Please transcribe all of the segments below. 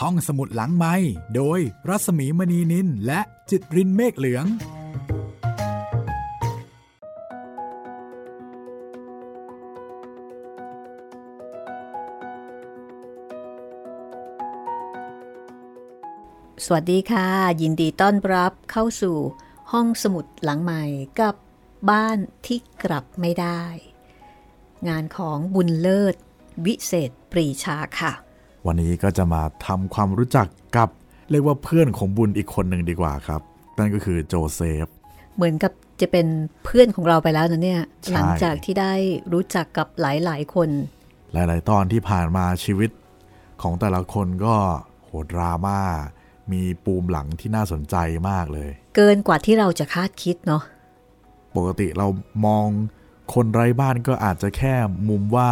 ห้องสมุดหลังไม้โดยรัสมีมณีนินและจิตรินเมฆเหลือง สวัสดีค่ะ ยินดีต้อนรับเข้าสู่ห้องสมุดหลังใหม่กับบ้านที่กลับไม่ได้ งานของบุญเลิศ วิเศษปรีชาค่ะ วันนี้ก็จะมาทำความรู้จักกับเรียกว่าเพื่อนของบุญอีกคนหนึ่งดีกว่าครับ นั่นก็คือโจเซฟ เหมือนกับจะเป็นเพื่อนของเราไปแล้วนะเนี่ยใช่หลังจากที่ได้รู้จักกับหลายๆคน หลาย ๆ ตอนที่ผ่านมาชีวิตของแต่ละคนก็โหดราม่ามีปูมหลังที่น่าสนใจมากเลย เกินกว่าที่เราจะคาดคิดเนาะปกติเรามองคนไร้บ้านก็อาจจะแค่มุมว่า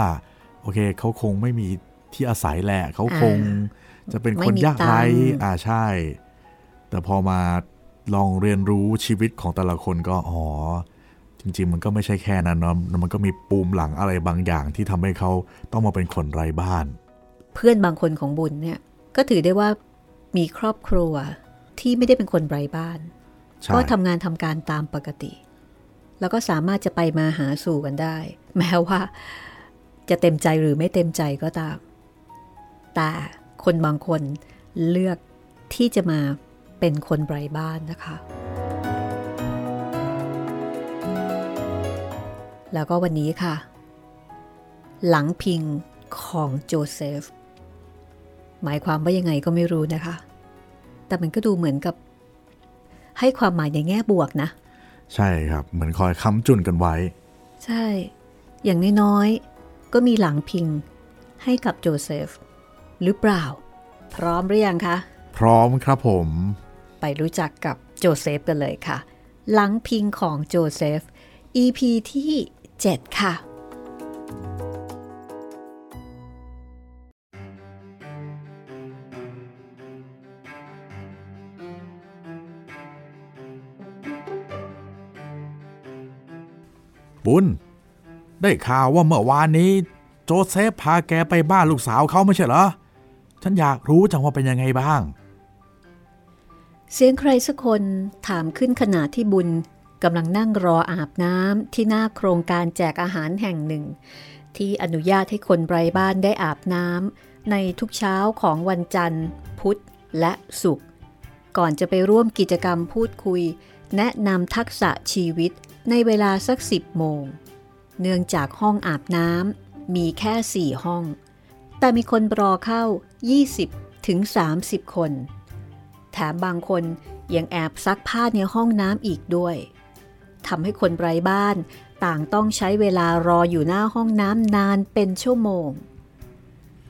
โอเคเขาคงไม่มี ที่อาศัยแหละเขาคงจะเป็นคนยากไร้อ่าใช่ แต่พอมาลองเรียนรู้ชีวิตของแต่ละคนก็อ๋อจริง ๆ มันก็ไม่ใช่แค่นั้นเนาะมันก็มีปูมหลังอะไรบางอย่างที่ทำให้เขาต้องมาเป็นคนไร้บ้าน เพื่อนบางคนของบุญเนี่ย ก็ถือได้ว่ามีครอบครัวที่ไม่ได้เป็นคนไร้บ้านใช่ก็ทำงานทำการตามปกติ แล้วก็สามารถจะไปมาหาสู่กันได้ แม้ว่า จะเต็มใจหรือไม่เต็มใจก็ตาม แต่คนบางคนเลือกที่จะมาเป็นคนไร้บ้านนะคะ แล้วก็วันนี้ค่ะ หลังพิงของโจเซฟ หมายความว่ายังไงก็ไม่รู้นะคะ แต่มันก็ดูเหมือนกับ ให้ความหมายในแง่บวกนะ ใช่ครับ เหมือนคอยค้ำจุนกันไว้ ใช่ อย่างน้อยๆก็มีหลังพิงให้กับโจเซฟ หรือเปล่า พร้อมหรือยังคะ พร้อมครับผม ไปรู้จักกับโจเซฟกันเลยค่ะ หลังพิงของโจเซฟ EP ที่ 7 ค่ะบุญ ได้ข่าวว่าเมื่อวานนี้ โจเซฟพาแกไปบ้านลูกสาวเขาไม่ใช่เหรอ ฉันอยากรู้จังว่าเป็นยังไงบ้าง เสียงใครสักคนถามขึ้นขณะที่บุญกำลังนั่งรออาบน้ำที่หน้าโครงการแจกอาหารแห่งหนึ่ง ที่อนุญาตให้คนไร้บ้านได้อาบน้ำในทุกเช้าของวันจันทร์ พุธและศุกร์ก่อนจะไปร่วมกิจกรรมพูดคุย แนะนำทักษะชีวิตในเวลาสักสิบโมง เนื่องจากห้องอาบน้ำมีแค่สี่ห้อง แต่มีคนรอเข้า 20ถึง30 คน แถมบางคนยังแอบซักผ้าในห้องน้ำอีกด้วยทำให้คนไร้บ้านต่างต้องใช้เวลารออยู่หน้าห้องน้ำนานเป็นชั่วโมง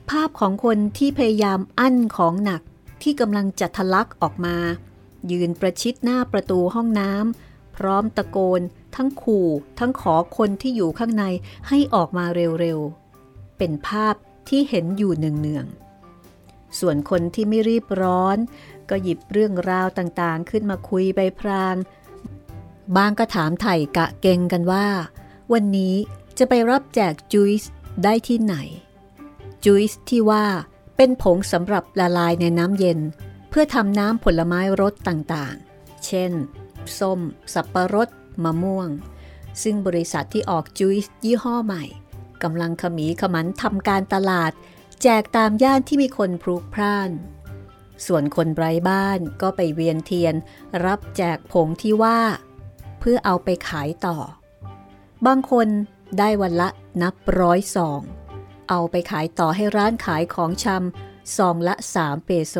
ภาพของคนที่พยายามอั้นของหนักที่กำลังจะทะลักออกมา ยืนประชิดหน้าประตูห้องน้ำพร้อมตะโกน ทั้งขู่ ทั้งขอคนที่อยู่ข้างในให้ออกมาเร็วๆ เป็นภาพ ที่เห็นอยู่เนืองๆส่วนคนที่ไม่รีบร้อน ก็หยิบเรื่องราวต่างๆ ขึ้นมาคุยไปพรางบางก็ถามไถ่กะเกงกันว่า วันนี้จะไปรับแจกจุยส์ได้ที่ไหน จุยส์ที่ว่าเป็นผงสำหรับละลายในน้ำเย็น เพื่อทำน้ำผลไม้รสต่างๆ เช่น ส้ม สับประรด มะม่วง ซึ่งบริษัทที่ออกจุยส์ยี่ห้อใหม่ กำลังขมีขมันทำการตลาด แจกตามย่านที่มีคนพลุกพล่าน ส่วนคนไร้บ้านก็ไปเวียนเทียน รับแจกผงที่ว่า เพื่อเอาไปขายต่อ บางคนได้วันละนับร้อยซอง เอาไปขายต่อให้ร้านขายของชำซองละ3เปโซ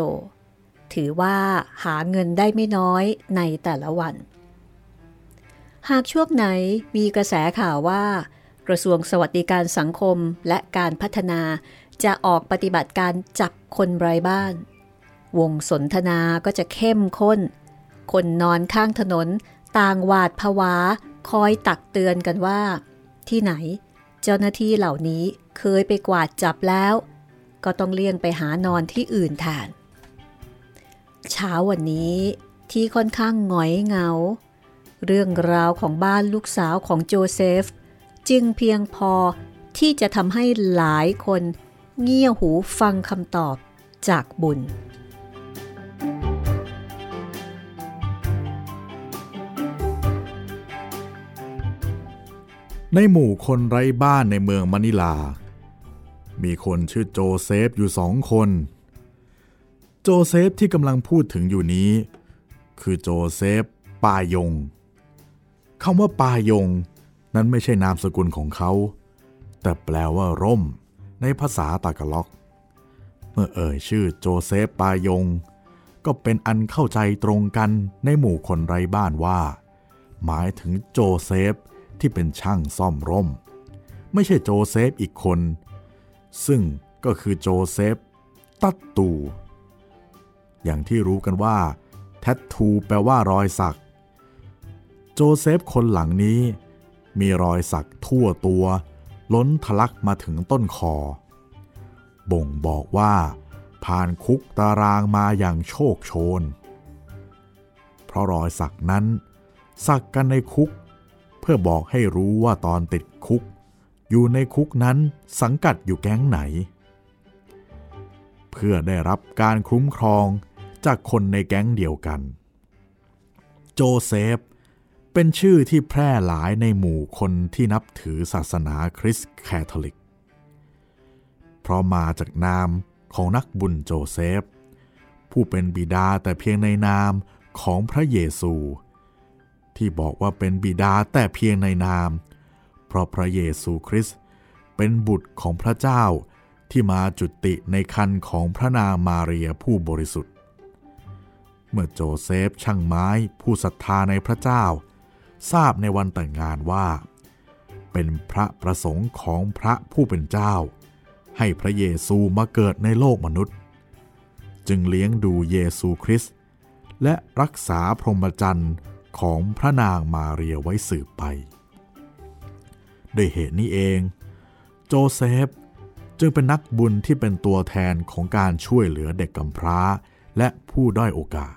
ถือว่าหาเงินได้ไม่น้อยในแต่ละวัน หากช่วงไหนมีกระแสข่าวว่า ระทรวงสวัสดิการสังคมและการพัฒนาจะออกปฏิบัติการจับคนไร้บ้าน วงสนทนาก็จะเข้มข้น คนนอนข้างถนนต่างหวาดผวา คอยตักเตือนกันว่า ที่ไหน เจ้าหน้าที่เหล่านี้เคยไปกวาดจับแล้ว ก็ต้องเลี่ยงไปหานอนที่อื่นแทนเช้าวันนี้ที่ค่อนข้างหงอยเหงา เรื่องราวของบ้านลูกสาวของโจเซฟ จึงเพียงพอที่จะทำให้หลายคนเงี่ยหูฟังคำตอบจากบุญ ในหมู่คนไร้บ้านในเมืองมะนิลา มีคนชื่อโจเซฟอยู่สองคน โจเซฟที่กำลังพูดถึงอยู่นี้ คือโจเซฟปายงคำว่าปายง นั้นไม่ใช่นามสกุลของเขา แต่แปลว่าร่ม ในภาษาตากล็อก เมื่อเอ่ยชื่อโจเซฟปายง ก็เป็นอันเข้าใจตรงกันในหมู่คนไร้บ้านว่า หมายถึงโจเซฟที่เป็นช่างซ่อมร่ม ไม่ใช่โจเซฟอีกคน ซึ่งก็คือโจเซฟตัตตู อย่างที่รู้กันว่า tattoo แปลว่ารอยสัก โจเซฟคนหลังนี้ มีรอยสักทั่วตัว ล้นทะลักมาถึงต้นคอ บ่งบอกว่า ผ่านคุกตารางมาอย่างโชคโชน เพราะรอยสักนั้น สักกันในคุก เพื่อบอกให้รู้ว่าตอนติดคุก อยู่ในคุกนั้นสังกัดอยู่แก๊งไหน เพื่อได้รับการคุ้มครองจากคนในแก๊งเดียวกัน โจเซฟ เป็นชื่อที่แพร่หลายในหมู่คนที่นับถือศาสนาคริสต์แคทอลิก เพราะมาจากนามของนักบุญโจเซฟ ผู้เป็นบิดาแต่เพียงในนามของพระเยซู ที่บอกว่าเป็นบิดาแต่เพียงในนาม เพราะพระเยซูคริสต์เป็นบุตรของพระเจ้าที่มาจุติในคันของพระนางมาเรียผู้บริสุทธิ์ เมื่อโจเซฟช่างไม้ผู้ศรัทธาในพระเจ้า ทราบในวันแต่งงานว่า เป็นพระประสงค์ของพระผู้เป็นเจ้า ให้พระเยซูมาเกิดในโลกมนุษย์ จึงเลี้ยงดูเยซูคริสต์และรักษาพรหมจรรย์ของพระนางมาเรียไว้สืบไป ด้วยเหตุนี้เอง โจเซฟจึงเป็นนักบุญที่เป็นตัวแทนของการช่วยเหลือเด็กกำพร้าและผู้ด้อยโอกาส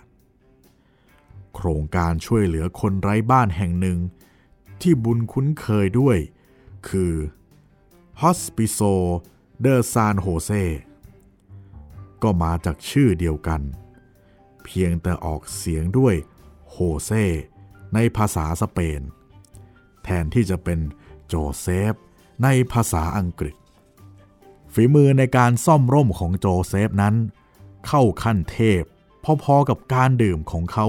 โครงการช่วยเหลือคนไร้บ้านแห่งหนึ่ง ที่บุญคุ้นเคยด้วย คือ Hospiso de San Jose ก็มาจากชื่อเดียวกัน เพียงแต่ออกเสียงด้วยโฮเซในภาษาสเปน แทนที่จะเป็นโจเซฟในภาษาอังกฤษ ฝีมือในการซ่อมร่มของโจเซฟนั้น เข้าขั้นเทพพอๆกับการดื่มของเขา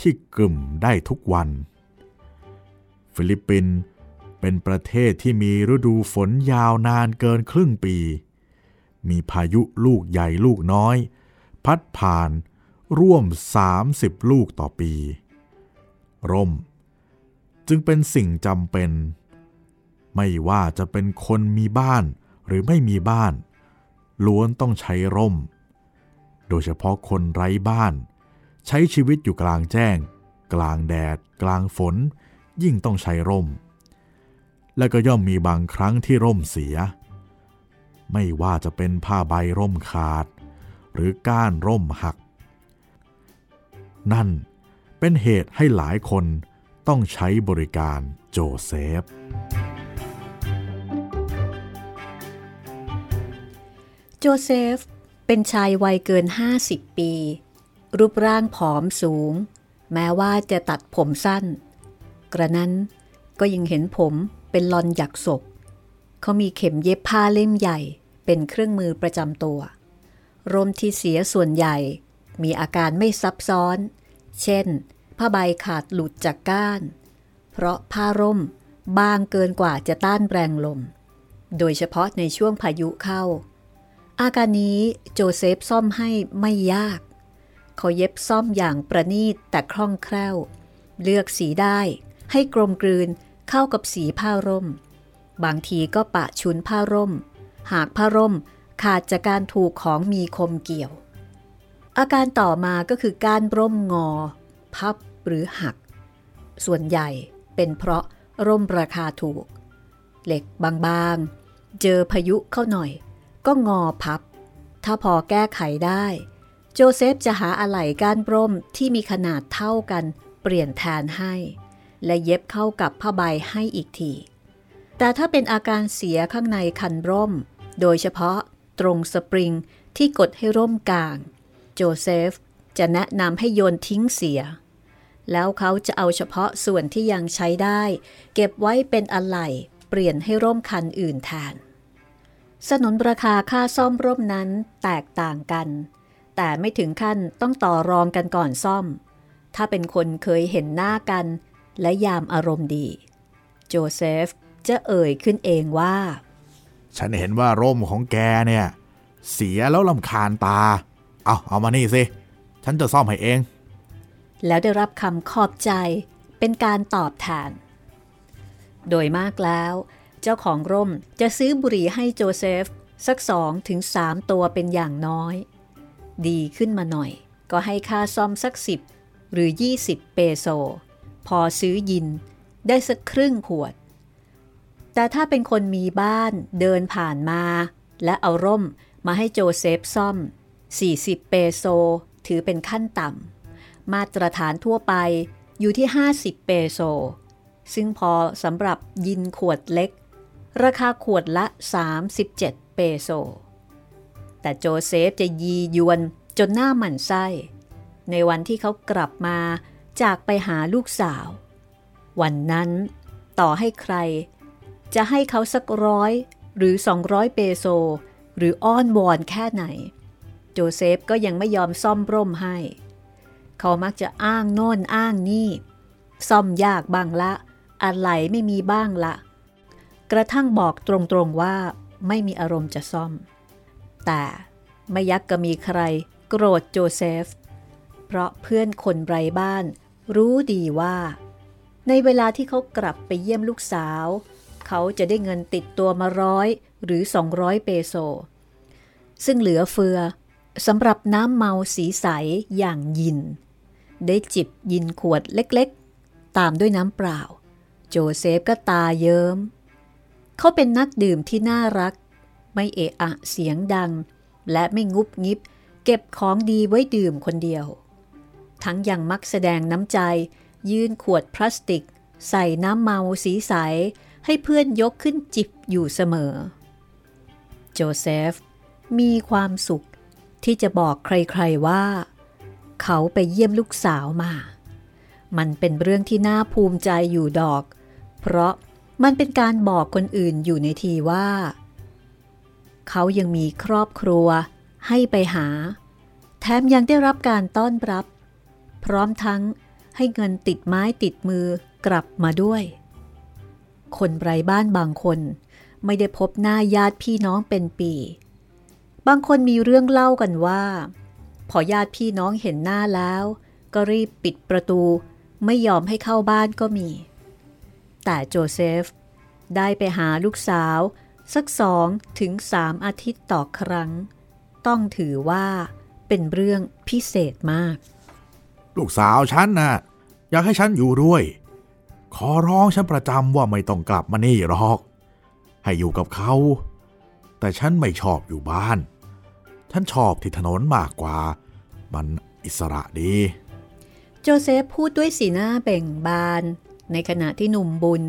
ที่กรึ่มได้ทุกวัน ฟิลิปปินส์เป็นประเทศที่มีฤดูฝนยาวนานเกินครึ่งปี มีพายุลูกใหญ่ลูกน้อย พัดผ่านร่วม 30 ลูกต่อปี ร่ม จึงเป็นสิ่งจำเป็น ไม่ว่าจะเป็นคนมีบ้านหรือไม่มีบ้าน ล้วนต้องใช้ร่ม โดยเฉพาะคนไร้บ้าน ใช้ชีวิตอยู่กลางแจ้ง กลางแดด กลางฝน ยิ่งต้องใช้ร่ม และก็ย่อมมีบางครั้งที่ร่มเสีย ไม่ว่าจะเป็นผ้าใบร่มขาด หรือก้านร่มหัก นั่นเป็นเหตุให้หลายคนต้องใช้บริการโจเซฟโจเซฟเป็นชายวัยเกิน 50 ปี รูปร่างผอมสูง แม้ว่าจะตัดผมสั้น กระนั้นก็ยังเห็นผมเป็นลอนหยักศพ เขามีเข็มเย็บผ้าเล่มใหญ่เป็นเครื่องมือประจำตัวรมที่เสียส่วนใหญ่มีอาการไม่ซับซ้อน เช่น ผ้าใบขาดหลุดจากก้าน เพราะผ้าร่มบางเกินกว่าจะต้านแรงลม โดยเฉพาะในช่วงพายุเข้า อาการนี้โจเซฟซ่อมให้ไม่ยาก เขาเย็บซ่อมอย่างประณีตแต่คล่องแคล่ว เลือกสีได้ให้กลมกลืนเข้ากับสีผ้าร่ม บางทีก็ปะชุนผ้าร่ม หากผ้าร่มขาดจากการถูกของมีคมเกี่ยว อาการต่อมาก็คือการร่มงอ พับหรือหัก ส่วนใหญ่เป็นเพราะร่มราคาถูก เหล็กบางๆ เจอพายุเข้าหน่อย ก็งอพับ ถ้าพอแก้ไขได้ โจเซฟจะหาอะไหล่ก้านร่มที่มีขนาดเท่ากันเปลี่ยนแทนให้ และเย็บเข้ากับผ้าใบให้อีกที แต่ถ้าเป็นอาการเสียข้างในคันร่ม โดยเฉพาะตรงสปริงที่กดให้ร่มกลาง โจเซฟจะแนะนำให้โยนทิ้งเสีย แล้วเขาจะเอาเฉพาะส่วนที่ยังใช้ได้ เก็บไว้เป็นอะไหล่เปลี่ยนให้ร่มคันอื่นแทนสนนราคาค่าซ่อมร่มนั้นแตกต่างกัน แต่ไม่ถึงขั้นต้องต่อรองกันก่อนซ่อม ถ้าเป็นคนเคยเห็นหน้ากันและยามอารมณ์ดี โจเซฟจะเอ่ยขึ้นเองว่า ฉันเห็นว่าร่มของแกเนี่ย เสียแล้วลำคาญตา เอาเอามานี่สิ ฉันจะซ่อมให้เอง แล้วได้รับคำขอบใจเป็นการตอบแทนโดยมากแล้ว เจ้าของร่มจะซื้อบุหรี่ให้โจเซฟ สักสองถึงสามตัวเป็นอย่างน้อย ดีขึ้นมาหน่อย ก็ให้ค่าซ่อมสักสิบหรือ 20 เปโซ พอซื้อยินได้สักครึ่งขวด แต่ถ้าเป็นคนมีบ้านเดินผ่านมา และเอาร่มมาให้โจเซฟซ่อม 40 เปโซ ถือเป็นขั้นต่ำ มาตรฐานทั่วไปอยู่ที่ 50 เปโซ ซึ่งพอสำหรับยินขวดเล็ก ราคาขวดละ 37 เปโซ แต่โจเซฟจะยียวนจนหน้าหมันไส้ ในวันที่เขากลับมาจากไปหาลูกสาว วันนั้นต่อให้ใคร จะให้เขาสักร้อยหรือ 200 เปโซ หรืออ้อนวอนแค่ไหน โจเซฟก็ยังไม่ยอมซ่อมร่มให้ เขามักจะอ้างโน่นอ้างนี่ ซ่อมยากบ้างละ อะไรไม่มีบ้างละ กระทั่งบอกตรงๆว่าไม่มีอารมณ์จะซ่อม แต่ไม่ยักก็มีใครโกรธโจเซฟ เพราะเพื่อนคนไร้บ้านรู้ดีว่า ในเวลาที่เขากลับไปเยี่ยมลูกสาว เขาจะได้เงินติดตัวมาร้อยหรือ 200 เปโซ ซึ่งเหลือเฟือสำหรับน้ำเมาสีใสอย่างยิน ได้จิบยินขวดเล็กๆ ตามด้วยน้ำเปล่า โจเซฟก็ตาเยิม้ม เขาเป็นนักดื่มที่น่ารัก ไม่เอะอะเสียงดัง และไม่งุบงิบ เก็บของดีไว้ดื่มคนเดียว ทั้งยังมักแสดงน้ำใจ ยื่นขวดพลาสติก ใส่น้ำเมาสีใส ให้เพื่อนยกขึ้นจิบอยู่เสมอ โจเซฟ มีความสุขที่จะบอกใครๆว่า เขาไปเยี่ยมลูกสาวมา มันเป็นเรื่องที่น่าภูมิใจอยู่ดอก เพราะมันเป็นการบอกคนอื่นอยู่ในทีว่า เขายังมีครอบครัวให้ไปหา แถมยังได้รับการต้อนรับ พร้อมทั้งให้เงินติดไม้ติดมือกลับมาด้วย คนไร้บ้านบางคนไม่ได้พบหน้าญาติพี่น้องเป็นปี บางคนมีเรื่องเล่ากันว่า พอญาติพี่น้องเห็นหน้าแล้ว ก็รีบปิดประตูไม่ยอมให้เข้าบ้านก็มี แต่โจเซฟได้ไปหาลูกสาว สักสองถึงสามอาทิตย์ต่อครั้ง ต้องถือว่าเป็นเรื่องพิเศษมาก ลูกสาวฉันนะ่ะอยากให้ฉันอยู่ด้วย ขอร้องฉันประจำว่าไม่ต้องกลับมานี่หรอก ให้อยู่กับเขา แต่ฉันไม่ชอบอยู่บ้าน ฉันชอบที่ถนนมากกว่า มันอิสระดี โจเซฟพูดด้วยสีหน้าเบ่งบาน ในขณะที่หนุ่มบุญ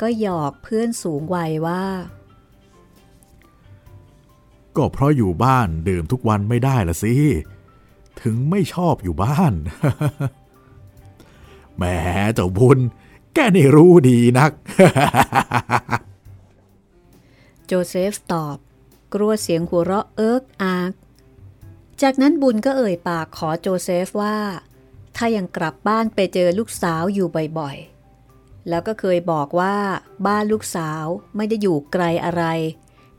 ก็หยอกเพื่อนสูงวัยว่า ก็เพราะอยู่บ้านดื่มทุกวันไม่ได้ละสิ ถึงไม่ชอบอยู่บ้านแหมเจ้าบุญ แกนี่รู้ดีนัก โจเซฟตอบ กลั้วเสียงหัวเราะเอิ๊กอ๊าก จากนั้นบุญก็เอ่ยปากขอโจเซฟว่า ถ้ายังกลับบ้านไปเจอลูกสาวอยู่บ่อยๆ แล้วก็เคยบอกว่าบ้านลูกสาวไม่ได้อยู่ไกลอะไร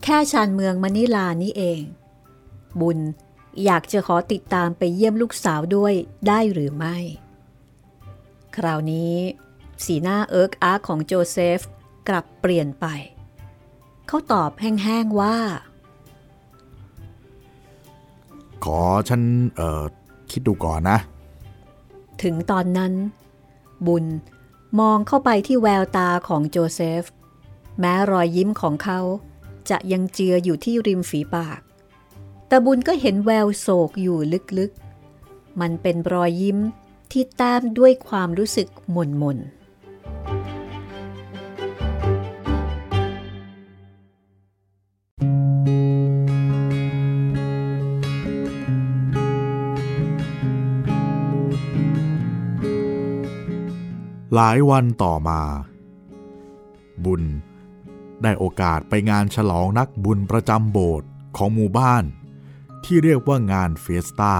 แค่ชานเมืองมะนิลานี่เอง บุญอยากจะขอติดตามไปเยี่ยมลูกสาวด้วยได้หรือไม่ คราวนี้ สีหน้าเอิร์กอาร์กของโจเซฟกลับเปลี่ยนไป เขาตอบแห้งๆว่า ขอฉันเอ่อคิดดูก่อนนะ ถึงตอนนั้น บุญมองเข้าไปที่แววตาของโจเซฟ แม้รอยยิ้มของเขา จะยังเจืออยู่ที่ริมฝีปากตะบุญก็เห็นแววโศกอยู่ลึกๆ มันเป็นรอยยิ้มที่ตามด้วยความรู้สึกหม่นหม่นหลายวันต่อมา บุญ ได้โอกาสไปงานฉลองนักบุญประจำโบสถ์ของหมู่บ้าน ที่เรียกว่างานเฟสตา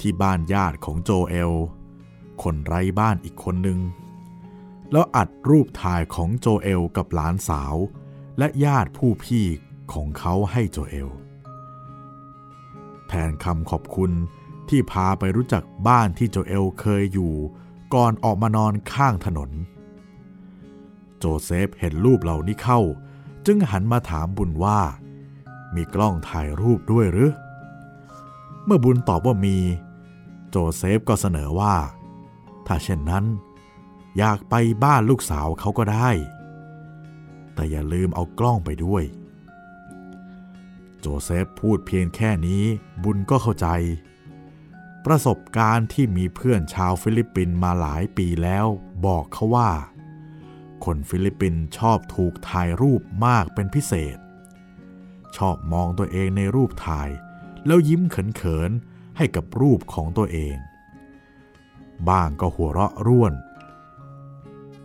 ที่บ้านญาติของโจเอล คนไร้บ้านอีกคนหนึ่ง แล้วอัดรูปถ่ายของโจเอลกับหลานสาว และญาติผู้พี่ของเขาให้โจเอล แทนคำขอบคุณที่พาไปรู้จักบ้านที่โจเอลเคยอยู่ก่อนออกมานอนข้างถนน โจเซฟเห็นรูปเหล่านี้เข้า จึงหันมาถามบุญว่า มีกล้องถ่ายรูปด้วยหรือ เมื่อบุญตอบว่ามี โจเซฟก็เสนอว่า ถ้าเช่นนั้น อยากไปบ้านลูกสาวเขาก็ได้ แต่อย่าลืมเอากล้องไปด้วย โจเซฟพูดเพียงแค่นี้บุญก็เข้าใจประสบการณ์ที่มีเพื่อนชาวฟิลิปปินส์มาหลายปีแล้วบอกเขาว่า คนฟิลิปปินส์ชอบถูกถ่ายรูปมากเป็นพิเศษ ชอบมองตัวเองในรูปถ่าย แล้วยิ้มเขินๆให้กับรูปของตัวเอง บ้างก็หัวเราะร่วน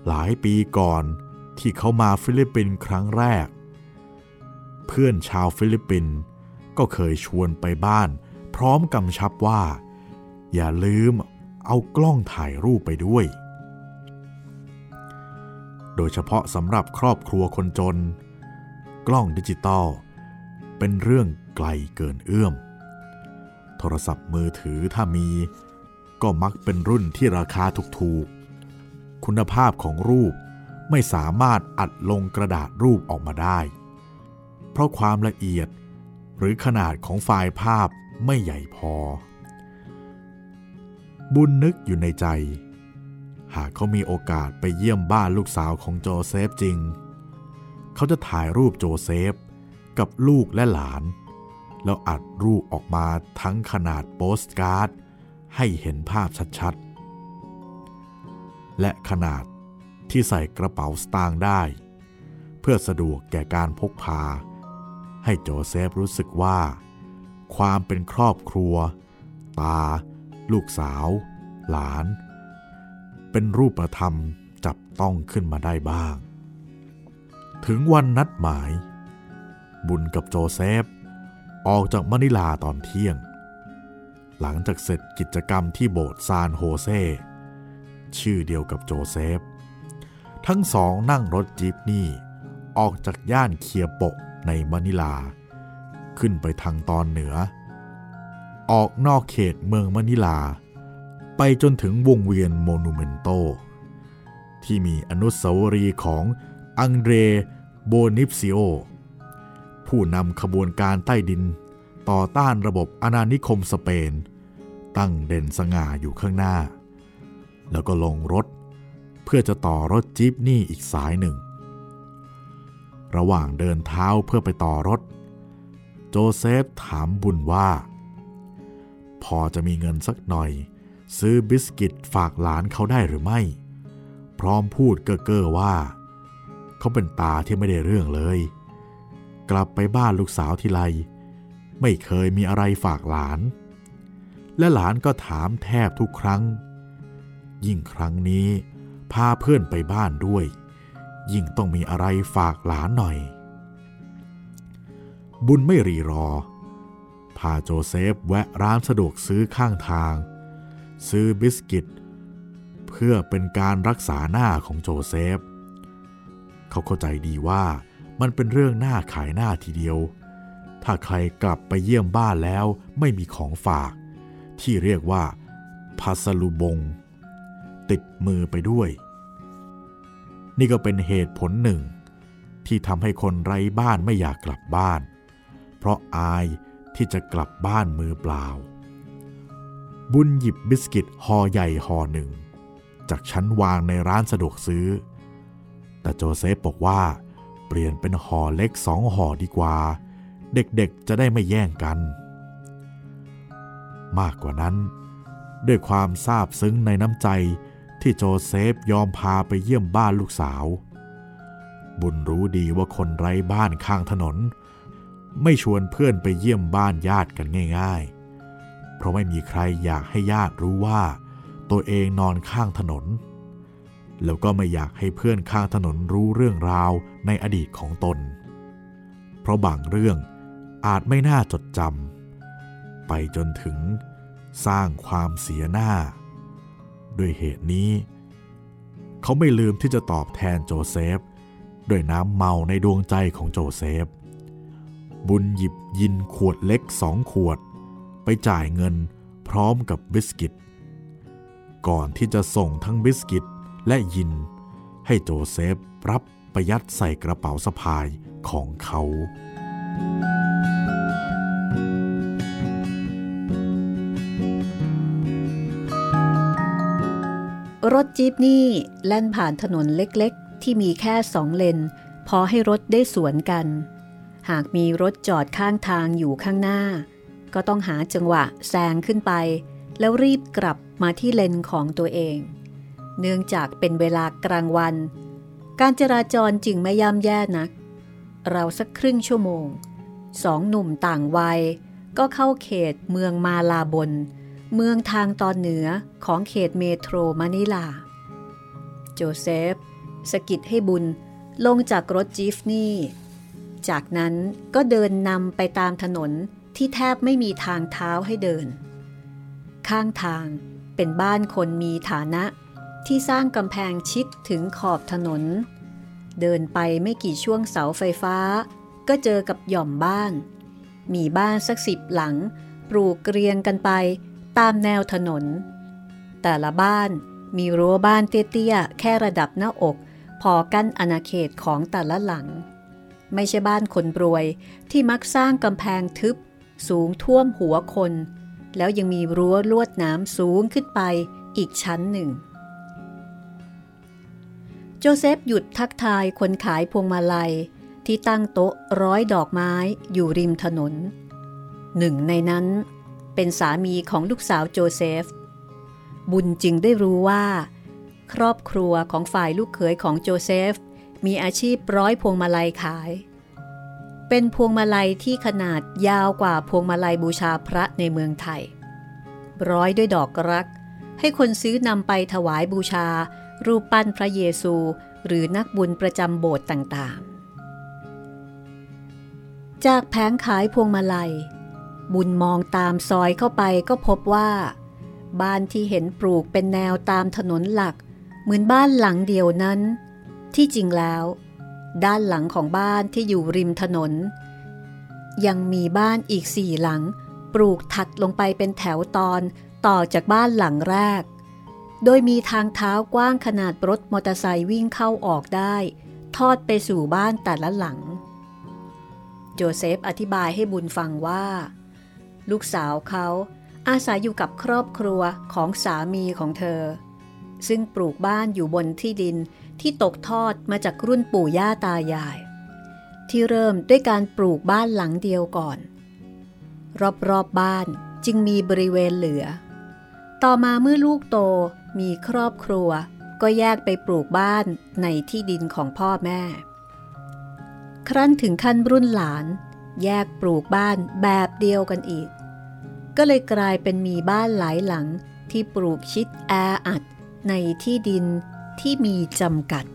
หลายปีก่อนที่เขามาฟิลิปปินส์ครั้งแรก เพื่อนชาวฟิลิปปินส์ก็เคยชวนไปบ้าน พร้อมกำชับว่า อย่าลืมเอากล้องถ่ายรูปไปด้วย โดยเฉพาะสำหรับครอบครัวคนจน กล้องดิจิตอลเป็นเรื่องไกลเกินเอื้อม โทรศัพท์มือถือถ้ามี ก็มักเป็นรุ่นที่ราคาถูกๆ คุณภาพของรูปไม่สามารถอัดลงกระดาษรูปออกมาได้ เพราะความละเอียดหรือขนาดของไฟล์ภาพไม่ใหญ่พอ บุญนึกอยู่ในใจ หากเขามีโอกาสไปเยี่ยมบ้านลูกสาวของโจเซฟจริง เขาจะถ่ายรูปโจเซฟกับลูกและหลาน แล้วอัดรูปออกมาทั้งขนาดโปสการ์ด ให้เห็นภาพชัดๆ และขนาดที่ใส่กระเป๋าสตางค์ได้ เพื่อสะดวกแก่การพกพา ให้โจเซฟรู้สึกว่า ความเป็นครอบครัว ตา ลูกสาว หลาน เป็นรูปธรรมจับต้องขึ้นมาได้บ้าง ถึงวันนัดหมาย บุญกับโจเซฟ ออกจากมะนิลาตอนเที่ยง หลังจากเสร็จกิจกรรมที่โบสถ์ซานโฮเซ ชื่อเดียวกับโจเซฟ ทั้งสองนั่งรถจีปนี่ ออกจากย่านเคียโปะในมะนิลา ขึ้นไปทางตอนเหนือ ออกนอกเขตเมืองมะนิลา ไปจนถึงวงเวียนโมนูเมนโต ที่มีอนุสาวรีย์ของอังเดรโบนิปซิโอ ผู้นำขบวนการใต้ดินต่อต้านระบบอาณานิคมสเปน ตั้งเด่นสง่าอยู่ข้างหน้า แล้วก็ลงรถเพื่อจะต่อรถจี๊ปนี่อีกสายหนึ่ง ระหว่างเดินเท้าเพื่อไปต่อรถ โจเซฟถามบุญว่า พอจะมีเงินสักหน่อย ซื้อบิสกิตฝากหลานเขาได้หรือไม่ พร้อมพูดเก้อๆว่า เขาเป็นตาที่ไม่ได้เรื่องเลย กลับไปบ้านลูกสาวทีไรไม่เคยมีอะไรฝากหลาน และหลานก็ถามแทบทุกครั้ง ยิ่งครั้งนี้พาเพื่อนไปบ้านด้วย ยิ่งต้องมีอะไรฝากหลานหน่อย บุญไม่รีรอ พาโจเซฟแวะร้านสะดวกซื้อข้างทาง ซื้อบิสกิต เพื่อเป็นการรักษาหน้าของโจเซฟ เขาเข้าใจดีว่ามันเป็นเรื่องน่าขายหน้าทีเดียว ถ้าใครกลับไปเยี่ยมบ้านแล้วไม่มีของฝาก ที่เรียกว่า pasalubong ติดมือไปด้วย นี่ก็เป็นเหตุผลหนึ่ง ที่ทำให้คนไร้บ้านไม่อยากกลับบ้าน เพราะอายที่จะกลับบ้านมือเปล่า บุญหยิบบิสกิตห่อใหญ่ห่อหนึ่ง จากชั้นวางในร้านสะดวกซื้อ แต่โจเซฟบอกว่าเปลี่ยนเป็นห่อเล็กสองห่อดีกว่า เด็กๆจะได้ไม่แย่งกัน มากกว่านั้น ด้วยความซาบซึ้งในน้ำใจที่โจเซฟยอมพาไปเยี่ยมบ้านลูกสาว บุญรู้ดีว่าคนไร้บ้านข้างถนน ไม่ชวนเพื่อนไปเยี่ยมบ้านญาติกันง่าย ๆ เพราะไม่มีใครอยากให้ญาติรู้ว่า ตัวเองนอนข้างถนน แล้วก็ไม่อยากให้เพื่อนข้างถนนรู้เรื่องราวในอดีตของตน เพราะบางเรื่องอาจไม่น่าจดจำไปจนถึงสร้างความเสียหน้า ด้วยเหตุนี้ เขาไม่ลืมที่จะตอบแทนโจเซฟด้วยน้ำเมาในดวงใจของโจเซฟ บุญหยิบยินขวดเล็กสองขวด ไปจ่ายเงินพร้อมกับบิสกิต ก่อนที่จะส่งทั้งบิสกิตและยิน ให้โจเซฟรับไปยัดใส่กระเป๋าสะพายของเขา รถจี๊ปนี่แล่นผ่านถนนเล็กๆ ที่มีแค่สองเลน พอให้รถได้สวนกัน หากมีรถจอดข้างทางอยู่ข้างหน้า ก็ต้องหาจังหวะแซงขึ้นไป แล้วรีบกลับมาที่เลนของตัวเอง เนื่องจากเป็นเวลากลางวัน การจราจรจึงไม่ย่ำแย่นัก เราสักครึ่งชั่วโมง สองหนุ่มต่างวัย ก็เข้าเขตเมืองมาลาบน เมืองทางตอนเหนือของเขตเมโทรมานิลา โจเซฟสกิดให้บุญลงจากรถจีฟนี่ จากนั้นก็เดินนำไปตามถนน ที่แทบไม่มีทางเท้าให้เดิน ข้างทางเป็นบ้านคนมีฐานะ ที่สร้างกำแพงชิดถึงขอบถนน เดินไปไม่กี่ช่วงเสาไฟฟ้า ก็เจอกับหย่อมบ้าน มีบ้านสักสิบหลัง ปลูกเกรียงกันไปตามแนวถนน แต่ละบ้านมีรั้วบ้านเตี้ยๆ แค่ระดับหน้าอก พอกั้นอาณาเขตของแต่ละหลัง ไม่ใช่บ้านคนรวยที่มักสร้างกำแพงทึบ สูงท่วมหัวคน แล้วยังมีรั้วลวดน้ำสูงขึ้นไปอีกชั้นหนึ่ง โจเซฟหยุดทักทายคนขายพวงมาลัยที่ตั้งโต๊ะร้อยดอกไม้อยู่ริมถนน หนึ่งในนั้นเป็นสามีของลูกสาวโจเซฟ บุญจึงได้รู้ว่า ครอบครัวของฝ่ายลูกเขยของโจเซฟ มีอาชีพร้อยพวงมาลัยขาย เป็นพวงมาลัยที่ขนาดยาวกว่าพวงมาลัยบูชาพระในเมืองไทย ร้อยด้วยดอกรัก ให้คนซื้อนำไปถวายบูชา รูปปั้นพระเยซู หรือนักบุญประจำโบสถ์ต่างๆ จากแผงขายพวงมาลัย บุญมองตามซอยเข้าไปก็พบว่า บ้านที่เห็นปลูกเป็นแนวตามถนนหลัก เหมือนบ้านหลังเดียวนั้น ที่จริงแล้ว ด้านหลังของบ้านที่อยู่ริมถนน ยังมีบ้านอีกสี่หลัง ปลูกถัดลงไปเป็นแถวตอนต่อจากบ้านหลังแรก โดยมีทางเท้ากว้างขนาดรถมอเตอร์ไซค์วิ่งเข้าออกได้ ทอดไปสู่บ้านแต่ละหลัง โจเซฟอธิบายให้บุญฟังว่า ลูกสาวเขาอาศัยอยู่กับครอบครัวของสามีของเธอ ซึ่งปลูกบ้านอยู่บนที่ดิน ที่ตกทอดมาจากรุ่นปู่ย่าตายาย ที่เริ่มด้วยการปลูกบ้านหลังเดียวก่อน รอบๆบบ้านจึงมีบริเวณเหลือ ต่อมาเมื่อลูกโตมีครอบครัว ก็แยกไปปลูกบ้านในที่ดินของพ่อแม่ ครั้นถึงขั้นรุ่นหลาน แยกปลูกบ้านแบบเดียวกันอีก ก็เลยกลายเป็นมีบ้านหลายหลังที่ปลูกชิดแออัดในที่ดิน ที่มีจำกัด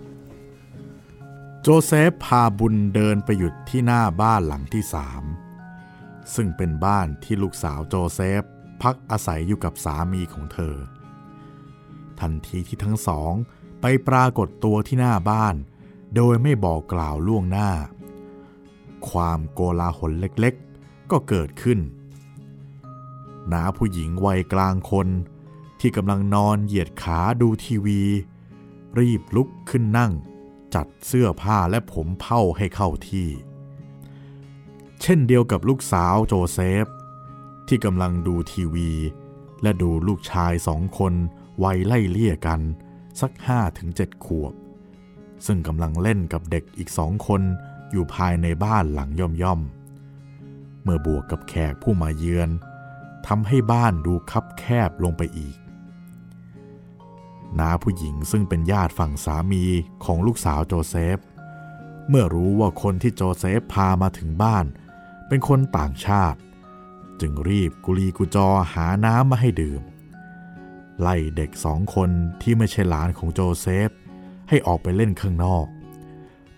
โจเซฟพาบุญเดินไปหยุดที่หน้าบ้านหลังที่สามซึ่งเป็นบ้านที่ลูกสาวโจเซฟพักอาศัยอยู่กับสามีของเธอ ทันทีที่ทั้งสองไปปรากฏตัวที่หน้าบ้าน โดยไม่บอกกล่าวล่วงหน้า ความโกลาหลเล็กๆ ก็เกิดขึ้นน้าผู้หญิงวัยกลางคนที่กำลังนอนเหยียดขาดูทีวี รีบลุกขึ้นนั่ง จัดเสื้อผ้าและผมเผ้าให้เข้าที่ เช่นเดียวกับลูกสาวโจเซฟ ที่กำลังดูทีวี และดูลูกชายสองคนวัยไล่เลี่ยกันสักห้าถึงเจ็ดขวบ ซึ่งกำลังเล่นกับเด็กอีกสองคนอยู่ภายในบ้านหลังย่อมๆ เมื่อบวกกับแขกผู้มาเยือนทำให้บ้านดูคับแคบลงไปอีก น้าผู้หญิงซึ่งเป็นญาติฝั่งสามีของลูกสาวโจเซฟ เมื่อรู้ว่าคนที่โจเซฟพามาถึงบ้าน เป็นคนต่างชาติ จึงรีบกุลีกุจอหาน้ำมาให้ดื่ม ไล่เด็กสองคนที่ไม่ใช่หลานของโจเซฟ ให้ออกไปเล่นข้างนอก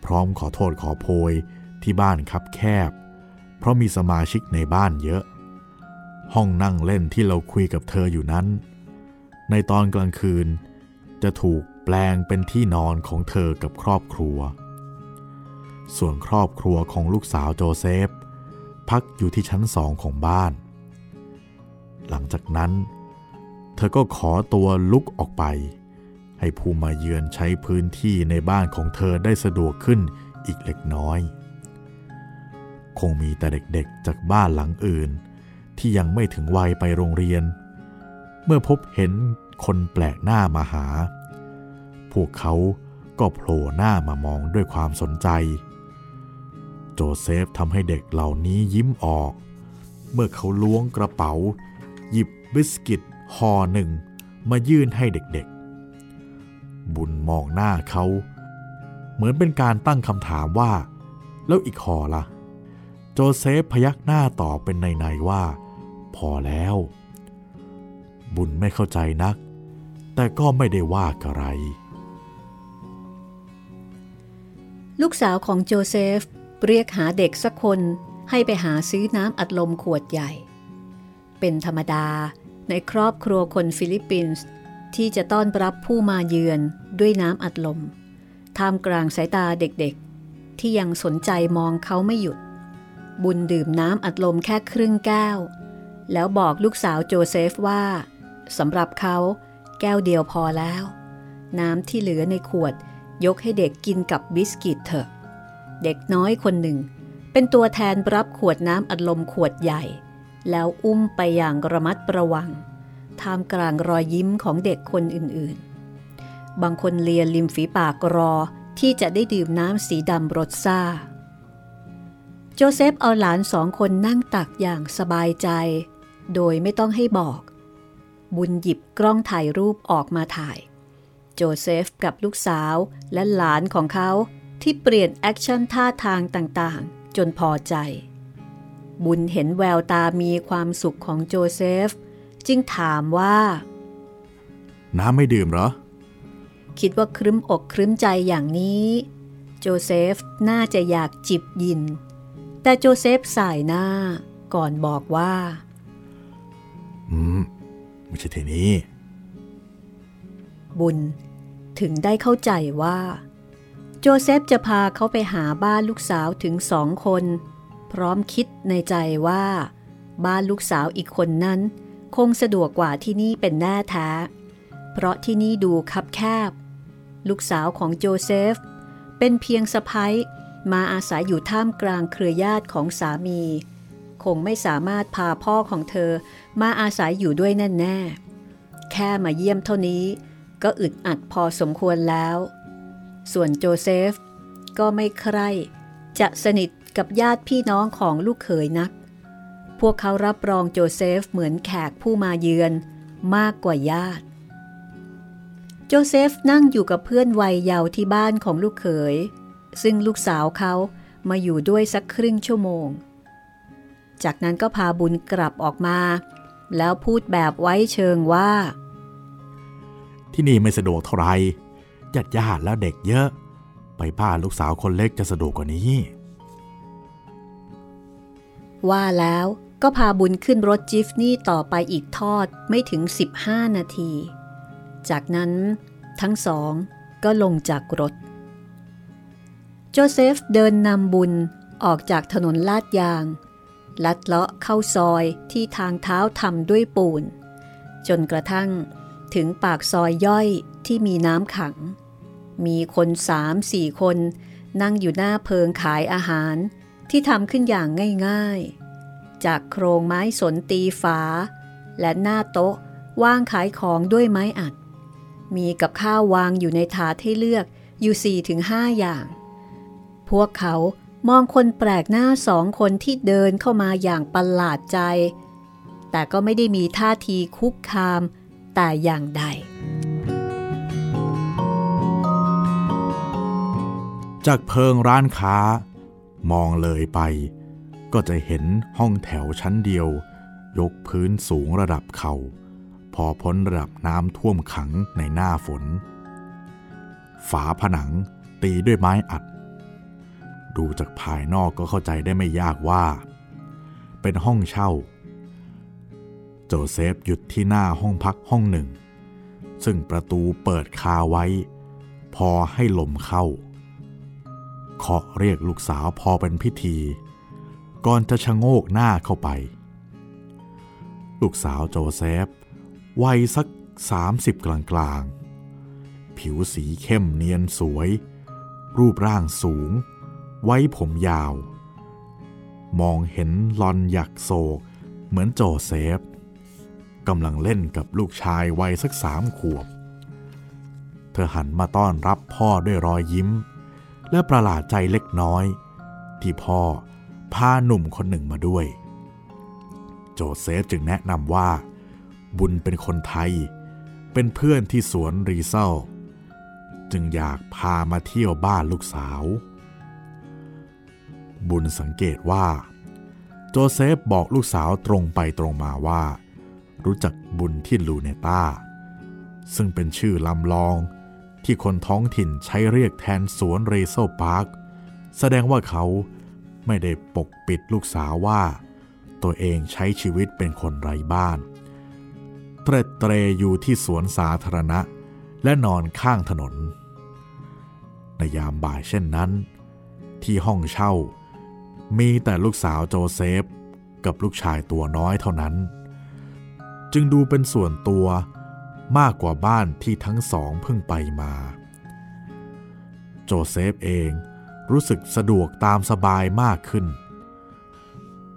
พร้อมขอโทษขอโพยที่บ้านคับแคบ เพราะมีสมาชิกในบ้านเยอะ ห้องนั่งเล่นที่เราคุยกับเธออยู่นั้น ในตอนกลางคืน จะถูกแปลงเป็นที่นอนของเธอกับครอบครัว ส่วนครอบครัวของลูกสาวโจเซฟ พักอยู่ที่ชั้นสองของบ้าน หลังจากนั้น เธอก็ขอตัวลุกออกไป ให้ผู้มาเยือนใช้พื้นที่ในบ้านของเธอได้สะดวกขึ้นอีกเล็กน้อย คงมีแต่เด็กๆจากบ้านหลังอื่น ที่ยังไม่ถึงวัยไปโรงเรียน เมื่อพบเห็น คนแปลกหน้ามาหา พวกเขาก็โผล่หน้ามามองด้วยความสนใจ โจเซฟทำให้เด็กเหล่านี้ยิ้มออก เมื่อเขาล้วงกระเป๋า หยิบบิสกิตห่อหนึ่งมายื่นให้เด็กๆ บุญมองหน้าเขา เหมือนเป็นการตั้งคำถามว่า แล้วอีกห่อล่ะ โจเซฟพยักหน้าตอบเป็นนัยๆว่า พอแล้ว บุญไม่เข้าใจนัก แต่ก็ไม่ได้ว่าอะไร ลูกสาวของโจเซฟเรียกหาเด็กสักคนให้ไปหาซื้อน้ำอัดลมขวดใหญ่ เป็นธรรมดาในครอบครัวคนฟิลิปปินส์ที่จะต้อนรับผู้มาเยือนด้วยน้ำอัดลม ท่ามกลางสายตาเด็กๆ ที่ยังสนใจมองเขาไม่หยุด บุญดื่มน้ำอัดลมแค่ครึ่งแก้ว แล้วบอกลูกสาวโจเซฟว่าสำหรับเขา แก้วเดียวพอแล้ว น้ำที่เหลือในขวดยกให้เด็กกินกับบิสกิตเถอะ เด็กน้อยคนหนึ่ง เป็นตัวแทนรับขวดน้ำอัดลมขวดใหญ่ แล้วอุ้มไปอย่างระมัดระวังท่ามกลางรอยยิ้มของเด็กคนอื่นๆ บางคนเลียริมฝีปากรอที่จะได้ดื่มน้ำสีดำรสซ่า โจเซฟเอาหลานสองคนนั่งตักอย่างสบายใจ โดยไม่ต้องให้บอก บุญหยิบกล้องถ่ายรูปออกมาถ่าย โจเซฟกับลูกสาวและหลานของเขาที่เปลี่ยน action ท่าทางต่างๆ จนพอใจ บุญเห็นแววตามีความสุขของโจเซฟ จึงถามว่า น้ำไม่ดื่มเหรอ คิดว่าครึ้มอกครึ้มใจอย่างนี้ โจเซฟน่าจะอยากจิบยิน แต่โจเซฟส่ายหน้าก่อนบอกว่า อืม ไม่ใช่ที่นี่ บุญถึงได้เข้าใจว่า โจเซฟจะพาเขาไปหาบ้านลูกสาวถึงสองคน พร้อมคิดในใจว่า บ้านลูกสาวอีกคนนั้น คงสะดวกกว่าที่นี่เป็นแน่แท้ เพราะที่นี่ดูคับแคบ ลูกสาวของโจเซฟ เป็นเพียงสะพ้ยมาอาศัยอยู่ท่ามกลางเครือญาติของสามี คงไม่สามารถพาพ่อของเธอมาอาศัยอยู่ด้วยแน่แน่แค่มาเยี่ยมเท่านี้ ก็อึดอัดพอสมควรแล้ว ส่วนโจเซฟ ก็ไม่ใคร่จะสนิทกับญาติพี่น้องของลูกเขยนัก พวกเขารับรองโจเซฟเหมือนแขกผู้มาเยือนมากกว่าญาติ โจเซฟนั่งอยู่กับเพื่อนวัยเยาว์ที่บ้านของลูกเขย ซึ่งลูกสาวเขามาอยู่ด้วยสักครึ่งชั่วโมง จากนั้นก็พาบุญกลับออกมา แล้วพูดแบบไว้เชิงว่า ที่นี่ไม่สะดวกเท่าไหร่ญาติญาติแล้วเด็กเยอะ ไปบ้านลูกสาวคนเล็กจะสะดวกกว่านี้ ว่าแล้วก็พาบุญขึ้นรถจิฟนี่ต่อไปอีกทอดไม่ถึง 15 นาที จากนั้นทั้งสองก็ลงจากรถ โจเซฟเดินนำบุญออกจากถนนลาดยาง ลัดเลาะเข้าซอยที่ทางเท้าทำด้วยปูน จนกระทั่งถึงปากซอยย่อยที่มีน้ำขัง มีคนสามสี่คน นั่งอยู่หน้าเพิงขายอาหารที่ทำขึ้นอย่างง่ายๆ จากโครงไม้สนตีฝา และหน้าโต๊ะว่างขายของด้วยไม้อัด มีกับข้าววางอยู่ในถาดให้เลือกอยู่4-5อย่าง พวกเขา มองคนแปลกหน้าสองคนที่เดินเข้ามาอย่างประหลาดใจ แต่ก็ไม่ได้มีท่าทีคุกคามแต่อย่างใด จากเพิงร้านค้ามองเลยไป ก็จะเห็นห้องแถวชั้นเดียว ยกพื้นสูงระดับเขา่า พอพ้นระดับน้ำท่วมขังในหน้าฝน ฝาผนังตีด้วยไม้อัด ดูจากภายนอกก็เข้าใจได้ไม่ยากว่า เป็นห้องเช่า โจเซฟหยุดที่หน้าห้องพักห้องหนึ่ง ซึ่งประตูเปิดคาไว้ พอให้ลมเข้าเคาะเรียกลูกสาวพอเป็นพิธี ก่อนจะชะโงกหน้าเข้าไป ลูกสาวโจเซฟ วัยสัก 30 กลางๆ ผิวสีเข้มเนียนสวย รูปร่างสูง ไว้ผมยาว มองเห็นลอนหยักโศก เหมือนโจเซฟกำลังเล่นกับลูกชายวัยสักสามขวบ เธอหันมาต้อนรับพ่อด้วยรอยยิ้ม และประหลาดใจเล็กน้อย ที่พ่อพาหนุ่มคนหนึ่งมาด้วย โจเซฟจึงแนะนำว่า บุญเป็นคนไทย เป็นเพื่อนที่สวน Rizal จึงอยากพามาเที่ยวบ้านลูกสาว บุญสังเกตว่า โจเซฟบอกลูกสาวตรงไปตรงมาว่า รู้จักบุญที่ Luneta ซึ่งเป็นชื่อลำลองที่คนท้องถิ่นใช้เรียกแทนสวน Rizal Parkแสดงว่าเขาไม่ได้ปกปิดลูกสาวว่า ตัวเองใช้ชีวิตเป็นคนไร้บ้าน เตรเตรอยู่ที่สวนสาธารณะ และนอนข้างถนน ในยามบ่ายเช่นนั้น ที่ห้องเช่า มีแต่ลูกสาวโจเซฟกับลูกชายตัวน้อยเท่านั้น จึงดูเป็นส่วนตัวมากกว่าบ้านที่ทั้งสองเพิ่งไปมา โจเซฟเองรู้สึกสะดวกตามสบายมากขึ้น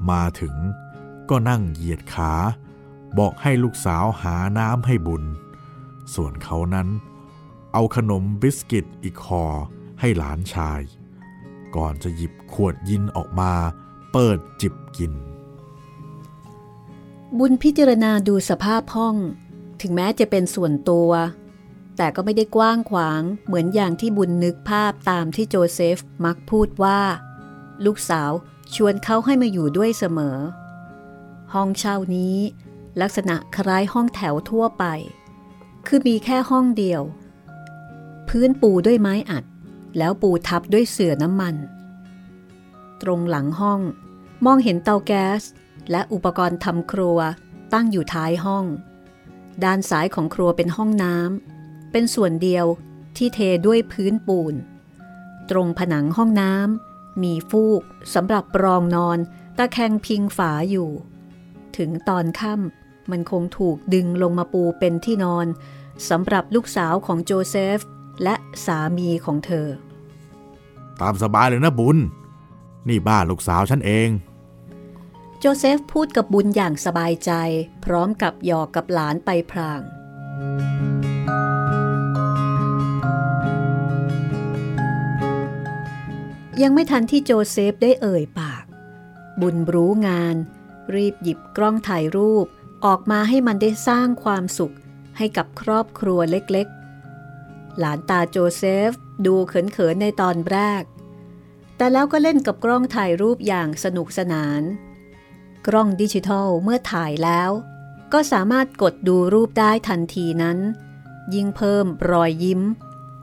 มาถึงก็นั่งเหยียดขา บอกให้ลูกสาวหาน้ำให้บุญ ส่วนเขานั้น เอาขนมบิสกิตอีกห่อให้หลานชาย ก่อนจะหยิบขวดยินออกมา เปิดจิบกิน บุญพิจารณาดูสภาพห้อง ถึงแม้จะเป็นส่วนตัว แต่ก็ไม่ได้กว้างขวางเหมือนอย่างที่บุญนึกภาพตามที่โจเซฟมักพูดว่า ลูกสาวชวนเขาให้มาอยู่ด้วยเสมอ ห้องเช่านี้ ลักษณะคล้ายห้องแถวทั่วไป คือมีแค่ห้องเดียว พื้นปูด้วยไม้อัด แล้วปูทับด้วยเสื่อน้ำมัน ตรงหลังห้องมองเห็นเตาแก๊ส และอุปกรณ์ทำครัวตั้งอยู่ท้ายห้อง ด้านซ้ายของครัวเป็นห้องน้ำเป็นส่วนเดียวที่เทด้วยพื้นปูน ตรงผนังห้องน้ำมีฟูกสำหรับรองนอนตะแคงพิงฝาอยู่ ถึงตอนค่ำมันคงถูกดึงลงมาปูเป็นที่นอนสำหรับลูกสาวของโจเซฟ และสามีของเธอ ตามสบายเลยนะบุญ นี่บ้านลูกสาวฉันเอง โจเซฟพูดกับบุญอย่างสบายใจ พร้อมกับหยอกกับหลานไปพรางยังไม่ทันที่โจเซฟได้เอ่ยปาก บุญรู้งาน รีบหยิบกล้องถ่ายรูปออกมาให้มันได้สร้างความสุขให้กับครอบครัวเล็กๆ หลานตาโจเซฟ ดูเขินๆในตอนแรก แต่แล้วก็เล่นกับกล้องถ่ายรูปอย่างสนุกสนาน กล้องดิจิทัลเมื่อถ่ายแล้ว ก็สามารถกดดูรูปได้ทันทีนั้น ยิ่งเพิ่มรอยยิ้ม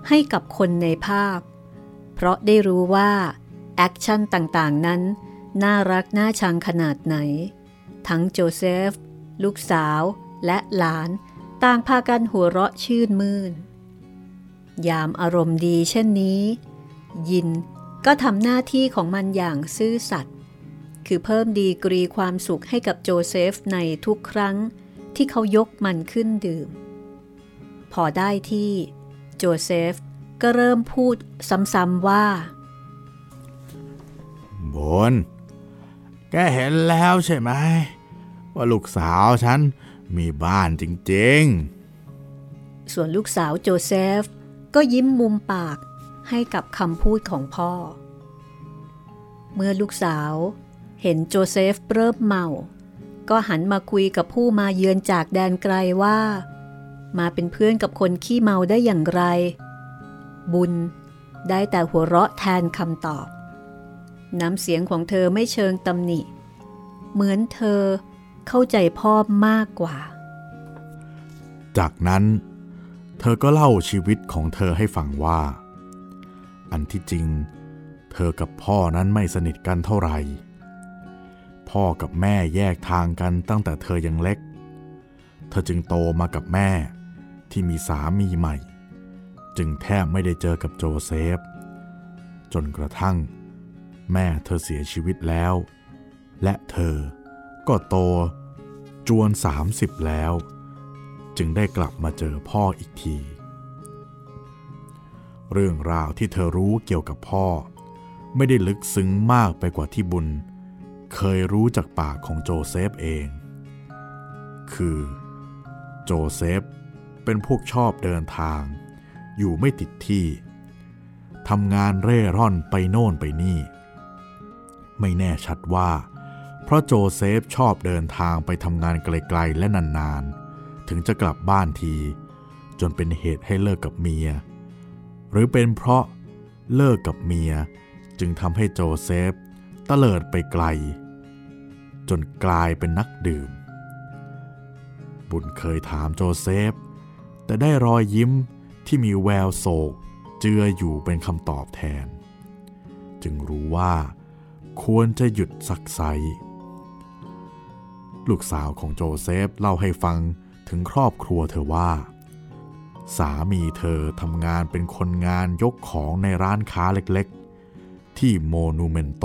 ให้กับคนในภาพ เพราะได้รู้ว่า action ต่างๆนั้น น่ารักน่าชังขนาดไหน ทั้งโจเซฟ ลูกสาวและหลาน ต่างพากันหัวเราะชื่นมื่น ยามอารมณ์ดีเช่นนี้ ยินก็ทำหน้าที่ของมันอย่างซื่อสัตย์คือเพิ่มดีกรีความสุขให้กับโจเซฟในทุกครั้งที่เขายกมันขึ้นดื่ม พอได้ที่โจเซฟก็เริ่มพูดซ้ำๆว่าบนแกเห็นแล้วใช่ไหม ว่าลูกสาวฉันมีบ้านจริงส่วนลูกสาวโจเซฟ ก็ยิ้มมุมปากให้กับคำพูดของพ่อ เมื่อลูกสาวเห็นโจเซฟเริ่มเมา ก็หันมาคุยกับผู้มาเยือนจากแดนไกลว่า มาเป็นเพื่อนกับคนขี้เมาได้อย่างไร บุญได้แต่หัวเราะแทนคำตอบ น้ำเสียงของเธอไม่เชิงตำหนิ เหมือนเธอเข้าใจพ่อมากกว่า จากนั้น เธอก็เล่าชีวิตของเธอให้ฟังว่า อันที่จริง เธอกับพ่อนั้นไม่สนิทกันเท่าไหร่ พ่อกับแม่แยกทางกันตั้งแต่เธอยังเล็ก เธอจึงโตมากับแม่ที่มีสามีใหม่ จึงแทบไม่ได้เจอกับโจเซฟ จนกระทั่ง แม่เธอเสียชีวิตแล้ว และเธอก็โตจวน 30 แล้ว จึงได้กลับมาเจอพ่ออีกที เรื่องราวที่เธอรู้เกี่ยวกับพ่อ ไม่ได้ลึกซึ้งมากไปกว่าที่บุญ เคยรู้จากปากของโจเซฟเอง คือโจเซฟเป็นพวกชอบเดินทาง อยู่ไม่ติดที่ทำงานเร่ร่อนไปโน่นไปนี่ ไม่แน่ชัดว่า เพราะโจเซฟชอบเดินทางไปทำงานไกลๆและนานๆ ถึงจะกลับบ้านที จนเป็นเหตุให้เลิกกับเมีย หรือเป็นเพราะเลิกกับเมีย จึงทำให้โจเซฟตะเลิดไปไกล จนกลายเป็นนักดื่ม บุญเคยถามโจเซฟ แต่ได้รอยยิ้มที่มีแววโศกเจืออยู่เป็นคำตอบแทน จึงรู้ว่าควรจะหยุดสักไซลูกสาวของโจเซฟเล่าให้ฟัง ถึงครอบครัวเธอว่า สามีเธอทำงานเป็นคนงานยกของในร้านค้าเล็กๆ ที่โมนูเมนโต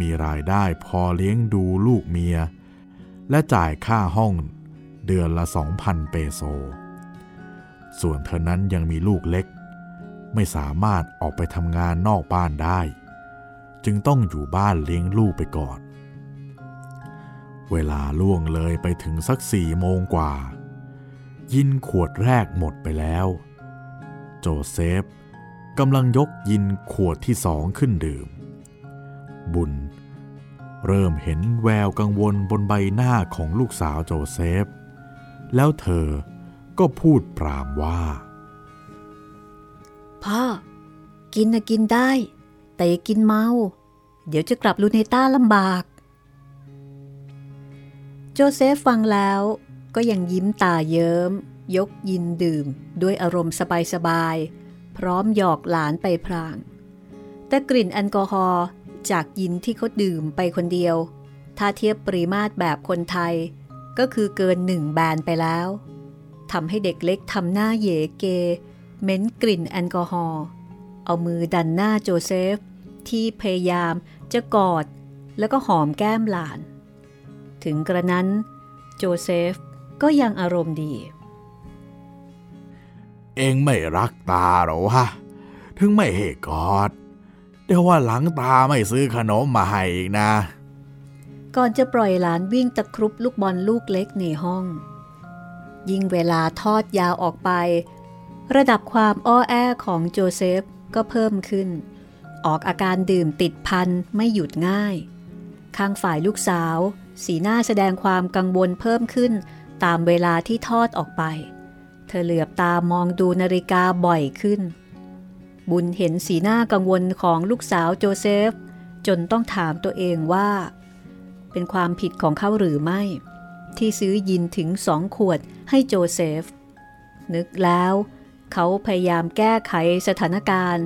มีรายได้พอเลี้ยงดูลูกเมีย และจ่ายค่าห้องเดือนละ 2,000 เปโซ ส่วนเธอนั้นยังมีลูกเล็ก ไม่สามารถออกไปทำงานนอกบ้านได้ จึงต้องอยู่บ้านเลี้ยงลูกไปก่อน เวลาล่วงเลยไปถึงสักสี่โมงกว่า ยินขวดแรกหมดไปแล้ว โจเซฟกำลังยกยินขวดที่สองขึ้นดื่ม บุญ เริ่มเห็นแววกังวลบนใบหน้าของลูกสาวโจเซฟ แล้วเธอก็พูดปรามว่า พ่อ กินนะกินได้ แต่อย่ากินเมา เดี๋ยวจะกลับลูเนต้าลำบาก โจเซฟฟังแล้วก็ยังยิ้มตาเยิ้ม ยกยินดื่ม ด้วยอารมณ์สบายๆ พร้อมหยอกหลานไปพลาง แต่กลิ่นแอลกอฮอล์จากยินที่เขาดื่มไปคนเดียว ถ้าเทียบปริมาตรแบบคนไทย ก็คือเกินหนึ่งแบนไปแล้วทำให้เด็กเล็กทำหน้าเหยเกเหม็นกลิ่นแอลกอฮอล์เอามือดันหน้าโจเซฟ ที่พยายามจะกอดแล้วก็หอมแก้มหลาน ถึงกระนั้น โจเซฟก็ยังอารมณ์ดี เองไม่รักตาหรอวะ ถึงไม่ให้กอด เดี๋ยวว่าหลังตาไม่ซื้อขนมมาให้อีกนะ ก่อนจะปล่อยหลานวิ่งตะครุบลูกบอลลูกเล็กในห้อง ยิ่งเวลาทอดยาวออกไป ระดับความอ้อแอของโจเซฟก็เพิ่มขึ้น ออกอาการดื่มติดพันไม่หยุดง่าย ข้างฝ่ายลูกสาว สีหน้าแสดงความกังวลเพิ่มขึ้นตามเวลาที่ทอดออกไป เธอเหลือบตามองดูนาฬิกาบ่อยขึ้น บุญเห็นสีหน้ากังวลของลูกสาวโจเซฟ จนต้องถามตัวเองว่า เป็นความผิดของเขาหรือไม่ ที่ซื้อยินถึงสองขวดให้โจเซฟ นึกแล้วเขาพยายามแก้ไขสถานการณ์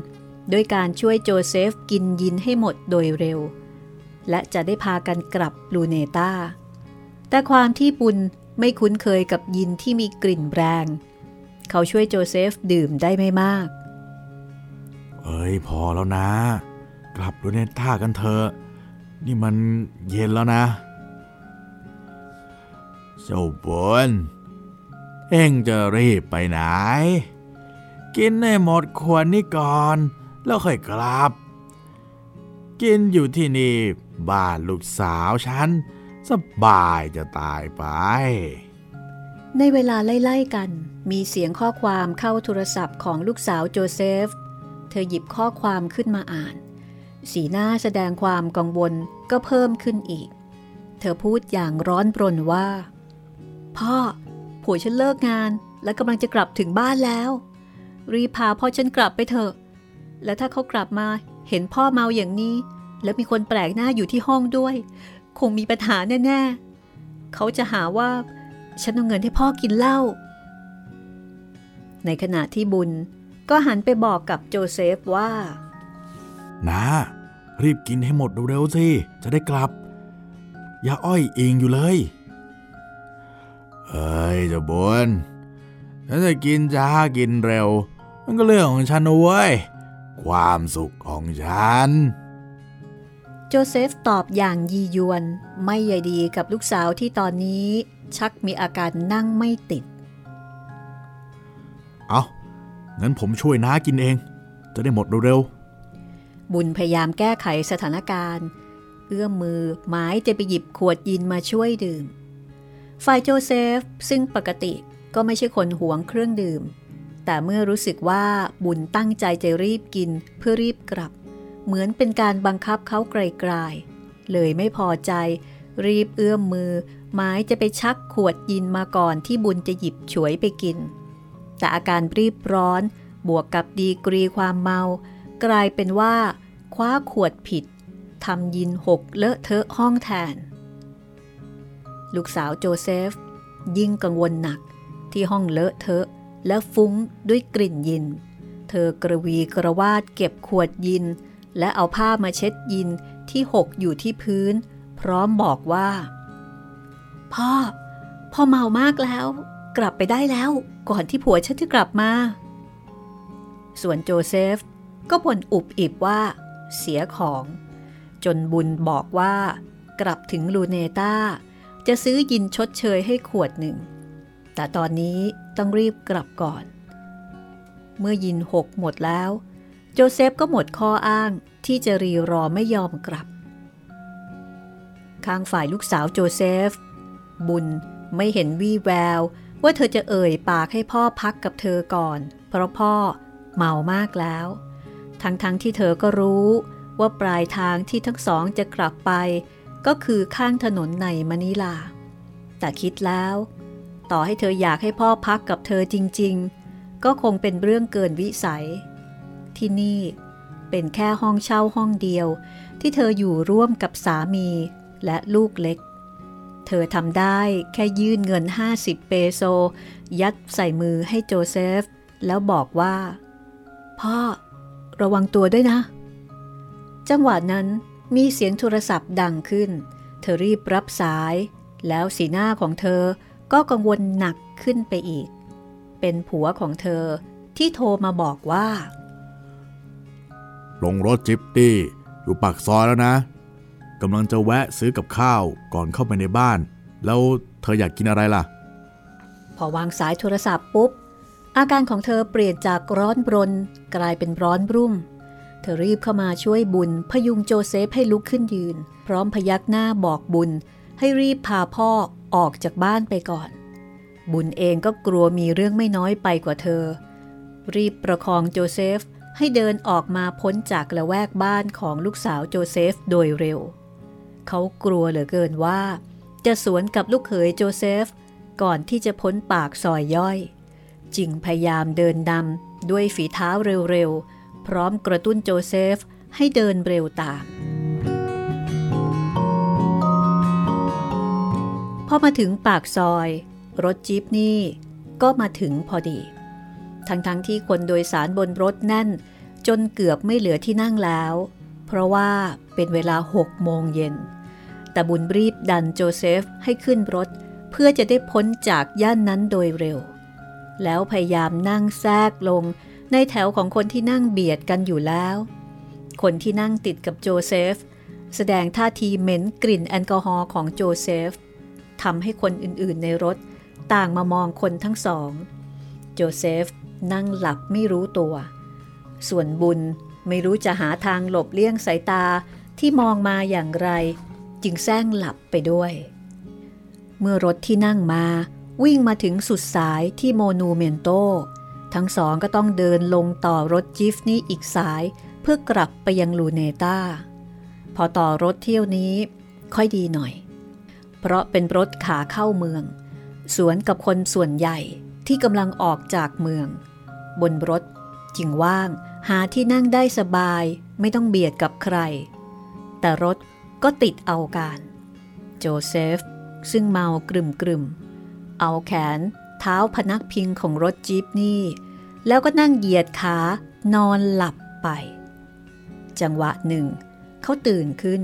ด้วยการช่วยโจเซฟกินยินให้หมดโดยเร็ว และจะได้พากันกลับลูเนตาแต่ความที่ปุนไม่คุ้นเคยกับยินที่มีกลิ่นแรง เขาช่วยโจเซฟดื่มได้ไม่มาก เอ้ยพอแล้วนะ กลับลูเนต้ากันเถอะนี่มันเย็นแล้วนะเจ้าบนเอ็งจะรีบไปไหน กินให้หมดขวดนี้ก่อน แล้วค่อยกลับ กินอยู่ที่นี่ บ้านลูกสาวฉัน สบายจะตายไป ในเวลาไล่ๆกัน มีเสียงข้อความเข้าโทรศัพท์ของลูกสาวโจเซฟ เธอหยิบข้อความขึ้นมาอ่าน สีหน้าแสดงความกังวลก็เพิ่มขึ้นอีก เธอพูดอย่างร้อนปรนว่า พ่อ ผัวฉันเลิกงานและกำลังจะกลับถึงบ้านแล้ว รีพาพ่อฉันกลับไปเถอะ และถ้าเขากลับมาเห็นพ่อเมาอย่างนี้ แล้วมีคนแปลกหน้าอยู่ที่ห้องด้วย คงมีปัญหาแน่ๆ เขาจะหาว่า ฉันเอาเงินให้พ่อกินเหล้า ในขณะที่บุญก็หันไปบอกกับโจเซฟว่า นะรีบกินให้หมดเร็วๆสิ จะได้กลับ อย่าอ้อยอิงอยู่เลย เอ้ยจะบุญฉันจะกินจ้ากินเร็ว มันก็เรื่องของฉันนะเว้ย ความสุขของฉัน โจเซฟตอบอย่างยียวน ไม่ใยดีกับลูกสาวที่ตอนนี้ชักมีอาการนั่งไม่ติด เอางั้นผมช่วยน้ากินเอง จะได้หมดเร็วๆ บุญพยายามแก้ไขสถานการณ์ เอื้อมมือหมายจะไปหยิบขวดยินมาช่วยดื่ม ฝ่ายโจเซฟซึ่งปกติก็ไม่ใช่คนหวงเครื่องดื่ม แต่เมื่อรู้สึกว่าบุญตั้งใจจะรีบกินเพื่อรีบกลับ เหมือนเป็นการบังคับเขาไกลๆ เลยไม่พอใจ รีบเอื้อมมือหมายจะไปชักขวดยินมาก่อนที่บุญจะหยิบฉวยไปกิน แต่อาการรีบร้อนบวกกับดีกรีความเมา กลายเป็นว่าคว้าขวดผิดทำยินหกเลอะเทอะห้องแทน ลูกสาวโจเซฟ ยิ่งกังวลหนักที่ห้องเลอะเทอะและฟุ้งด้วยกลิ่นยิน เธอกระวีกระวาดเก็บขวดยิน และเอาผ้ามาเช็ดยินที่หกอยู่ที่พื้น พร้อมบอกว่า พ่อ พ่อเมามากแล้ว กลับไปได้แล้ว ก่อนที่ผัวฉันจะกลับมา ส่วนโจเซฟก็บ่นอุบอิบว่า เสียของ จนบุญบอกว่า กลับถึงลูเนต้าจะซื้อยินชดเชยให้ขวดหนึ่ง แต่ตอนนี้ต้องรีบกลับก่อน เมื่อยินหกหมดแล้ว โจเซฟก็หมดข้ออ้างที่จะรีรอไม่ยอมกลับ ข้างฝ่ายลูกสาวโจเซฟ บุญไม่เห็นวี่แวว ว่าเธอจะเอ่ยปากให้พ่อพักกับเธอก่อน เพราะพ่อเมามากแล้ว ทั้งๆทที่เธอก็รู้ว่าปลายทางที่ทั้งสองจะกลับไป ก็คือข้างถนนในมะนิลา แต่คิดแล้ว ต่อให้เธออยากให้พ่อพักกับเธอจริง ๆ ก็คงเป็นเรื่องเกินวิสัย ที่นี่ เป็นแค่ห้องเช่าห้องเดียว ที่เธออยู่ร่วมกับสามีและลูกเล็ก เธอทำได้แค่ยื่นเงิน 50 เปโซ ยัดใส่มือให้โจเซฟ แล้วบอกว่า พ่อ ระวังตัวด้วยนะ จังหวะนั้นมีเสียงโทรศัพท์ดังขึ้น เธอรีบรับสาย แล้วสีหน้าของเธอก็กังวลหนักขึ้นไปอีก เป็นผัวของเธอที่โทรมาบอกว่า ลงรถจิปตี้อยู่ปากซอยแล้วนะกำลังจะแวะซื้อกับข้าวก่อนเข้าไปในบ้าน แล้วเธออยากกินอะไรล่ะ พอวางสายโทรศัพท์ปุ๊บ อาการของเธอเปลี่ยนจากร้อนบรน กลายเป็นร้อนรุ่ม เธอรีบเข้ามาช่วยบุญ พยุงโจเซฟให้ลุกขึ้นยืน พร้อมพยักหน้าบอกบุญ ให้รีบพาพ่อออกจากบ้านไปก่อน บุญเองก็กลัวมีเรื่องไม่น้อยไปกว่าเธอ รีบประคองโจเซฟ ให้เดินออกมาพ้นจากละแวกบ้านของลูกสาวโจเซฟโดยเร็ว เขากลัวเหลือเกินว่า จะสวนกับลูกเขยโจเซฟ ก่อนที่จะพ้นปากซอยย่อย จึงพยายามเดินดำด้วยฝีเท้าเร็วๆ พร้อมกระตุ้นโจเซฟให้เดินเร็วตาม พอมาถึงปากซอย รถจี๊ปนี่ก็มาถึงพอดี ทั้งๆทที่คนโดยสารบนรถแน่น จนเกือบไม่เหลือที่นั่งแล้ว เพราะว่าเป็นเวลาหกโมงเย็น แต่บุญรีบดันโจเซฟให้ขึ้นรถ เพื่อจะได้พ้นจากย่านนั้นโดยเร็ว แล้วพยายามนั่งแทรกลงในแถวของคนที่นั่งเบียดกันอยู่แล้ว คนที่นั่งติดกับโจเซฟ แสดงท่าทีเหม็นกลิ่นแอลกอฮอล์ของโจเซฟทำให้คนอื่นๆในรถต่างมามองคนทั้งสอง โจเซฟ นั่งหลับไม่รู้ตัว ส่วนบุญไม่รู้จะหาทางหลบเลี่ยงสายตาที่มองมาอย่างไร จึงแสร้งหลับไปด้วย เมื่อรถที่นั่งมาวิ่งมาถึงสุดสายที่โมนูเมนโต ทั้งสองก็ต้องเดินลงต่อรถจิฟนี้อีกสายเพื่อกลับไปยังลูเนตาพอต่อรถเที่ยวนี้ค่อยดีหน่อย เพราะเป็นรถขาเข้าเมือง สวนกับคนส่วนใหญ่ที่กำลังออกจากเมือง บนรถจึงว่างหาที่นั่งได้สบายไม่ต้องเบียดกับใคร แต่รถก็ติดเอาการ โจเซฟ ซึ่งเมากรึมกรึมเอาแขนเท้าพนักพิงของรถจี๊ปนี่ แล้วก็นั่งเหยียดขานอนหลับไป จังหวะหนึ่ง เขาตื่นขึ้น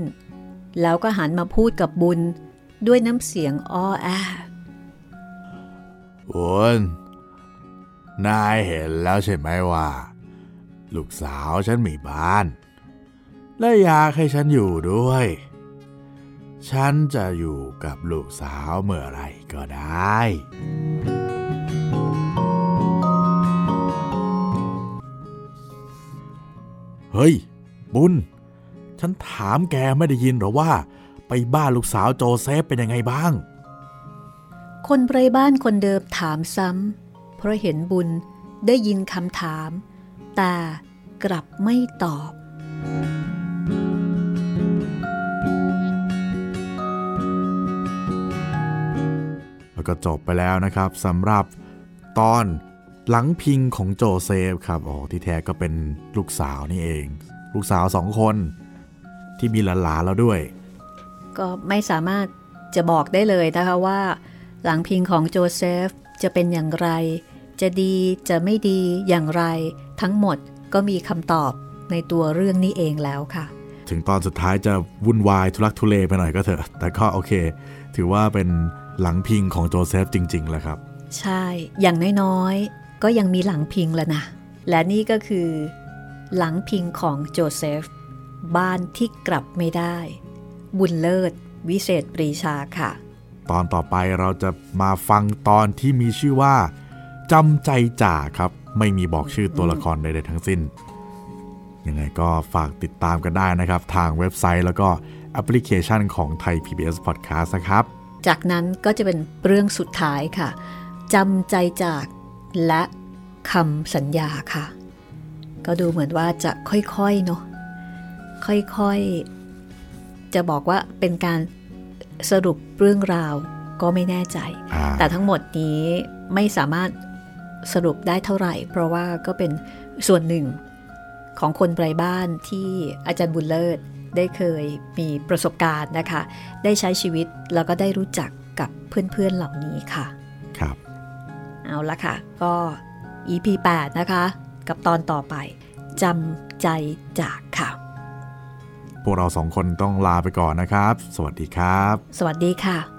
แล้วก็หันมาพูดกับบุญด้วยน้ำเสียงอ้อแอบุญ นายเห็นแล้วใช่ไหมว่า ลูกสาวฉันมีบ้าน และอยากให้ฉันอยู่ด้วย ฉันจะอยู่กับลูกสาวเมื่อไรก็ได้ เฮ้ย บุญ ฉันถามแกไม่ได้ยินหรอว่า ไปบ้านลูกสาวโจเซฟเป็นยังไงบ้าง คนไร้บ้านคนเดิมถามซ้ำ เพราะเห็นบุญได้ยินคำถาม แต่กลับไม่ตอบ แล้วก็จบไปแล้วนะครับสำหรับตอนหลังพิงของโจเซฟครับอ๋อที่แท้ก็เป็นลูกสาวนี่เอง ลูกสาวสองคนที่มีหลานๆแล้วด้วย ก็ไม่สามารถจะบอกได้เลยนะคะว่า หลังพิงของโจเซฟจะเป็นอย่างไร จะดีจะไม่ดีอย่างไร ทั้งหมดก็มีคำตอบในตัวเรื่องนี้เองแล้วค่ะ ถึงตอนสุดท้ายจะวุ่นวายทุลักทุเลไปหน่อยก็เถอะ แต่ก็โอเค ถือว่าเป็นหลังพิงของโจเซฟจริงๆแหละครับ ใช่ อย่างน้อยๆ ก็ยังมีหลังพิงแล้วนะ และนี่ก็คือ หลังพิงของโจเซฟ บ้านที่กลับไม่ได้ บุญเลิศ วิเศษปรีชาค่ะ ตอนต่อไปเราจะมาฟังตอนที่มีชื่อว่า จำใจจ่าครับ ไม่มีบอกชื่อตัวละครใดๆทั้งสิ้น ยังไงก็ฝากติดตามกันได้นะครับ ทางเว็บไซต์แล้วก็แอปพลิเคชันของไทย PBS Podcast นะครับ จากนั้นก็จะเป็นเรื่องสุดท้ายค่ะจำใจจากและคำสัญญาค่ะ ก็ดูเหมือนว่าจะค่อยๆเนาะค่อยๆ จะบอกว่าเป็นการสรุปเรื่องราวก็ไม่แน่ใจ แต่ทั้งหมดนี้ไม่สามารถ สรุปได้เท่าไหร่ เพราะว่าก็เป็นส่วนหนึ่งของคนไร้บ้านที่อาจารย์บุญเลิศได้เคยมีประสบการณ์นะคะ ได้ใช้ชีวิตแล้วก็ได้รู้จักกับเพื่อนๆเหล่านี้ค่ะ ครับ เอาละค่ะ ก็ EP 8 นะคะ กับตอนต่อไปจำใจจากค่ะ พวกเราสองคนต้องลาไปก่อนนะครับ สวัสดีครับ สวัสดีค่ะ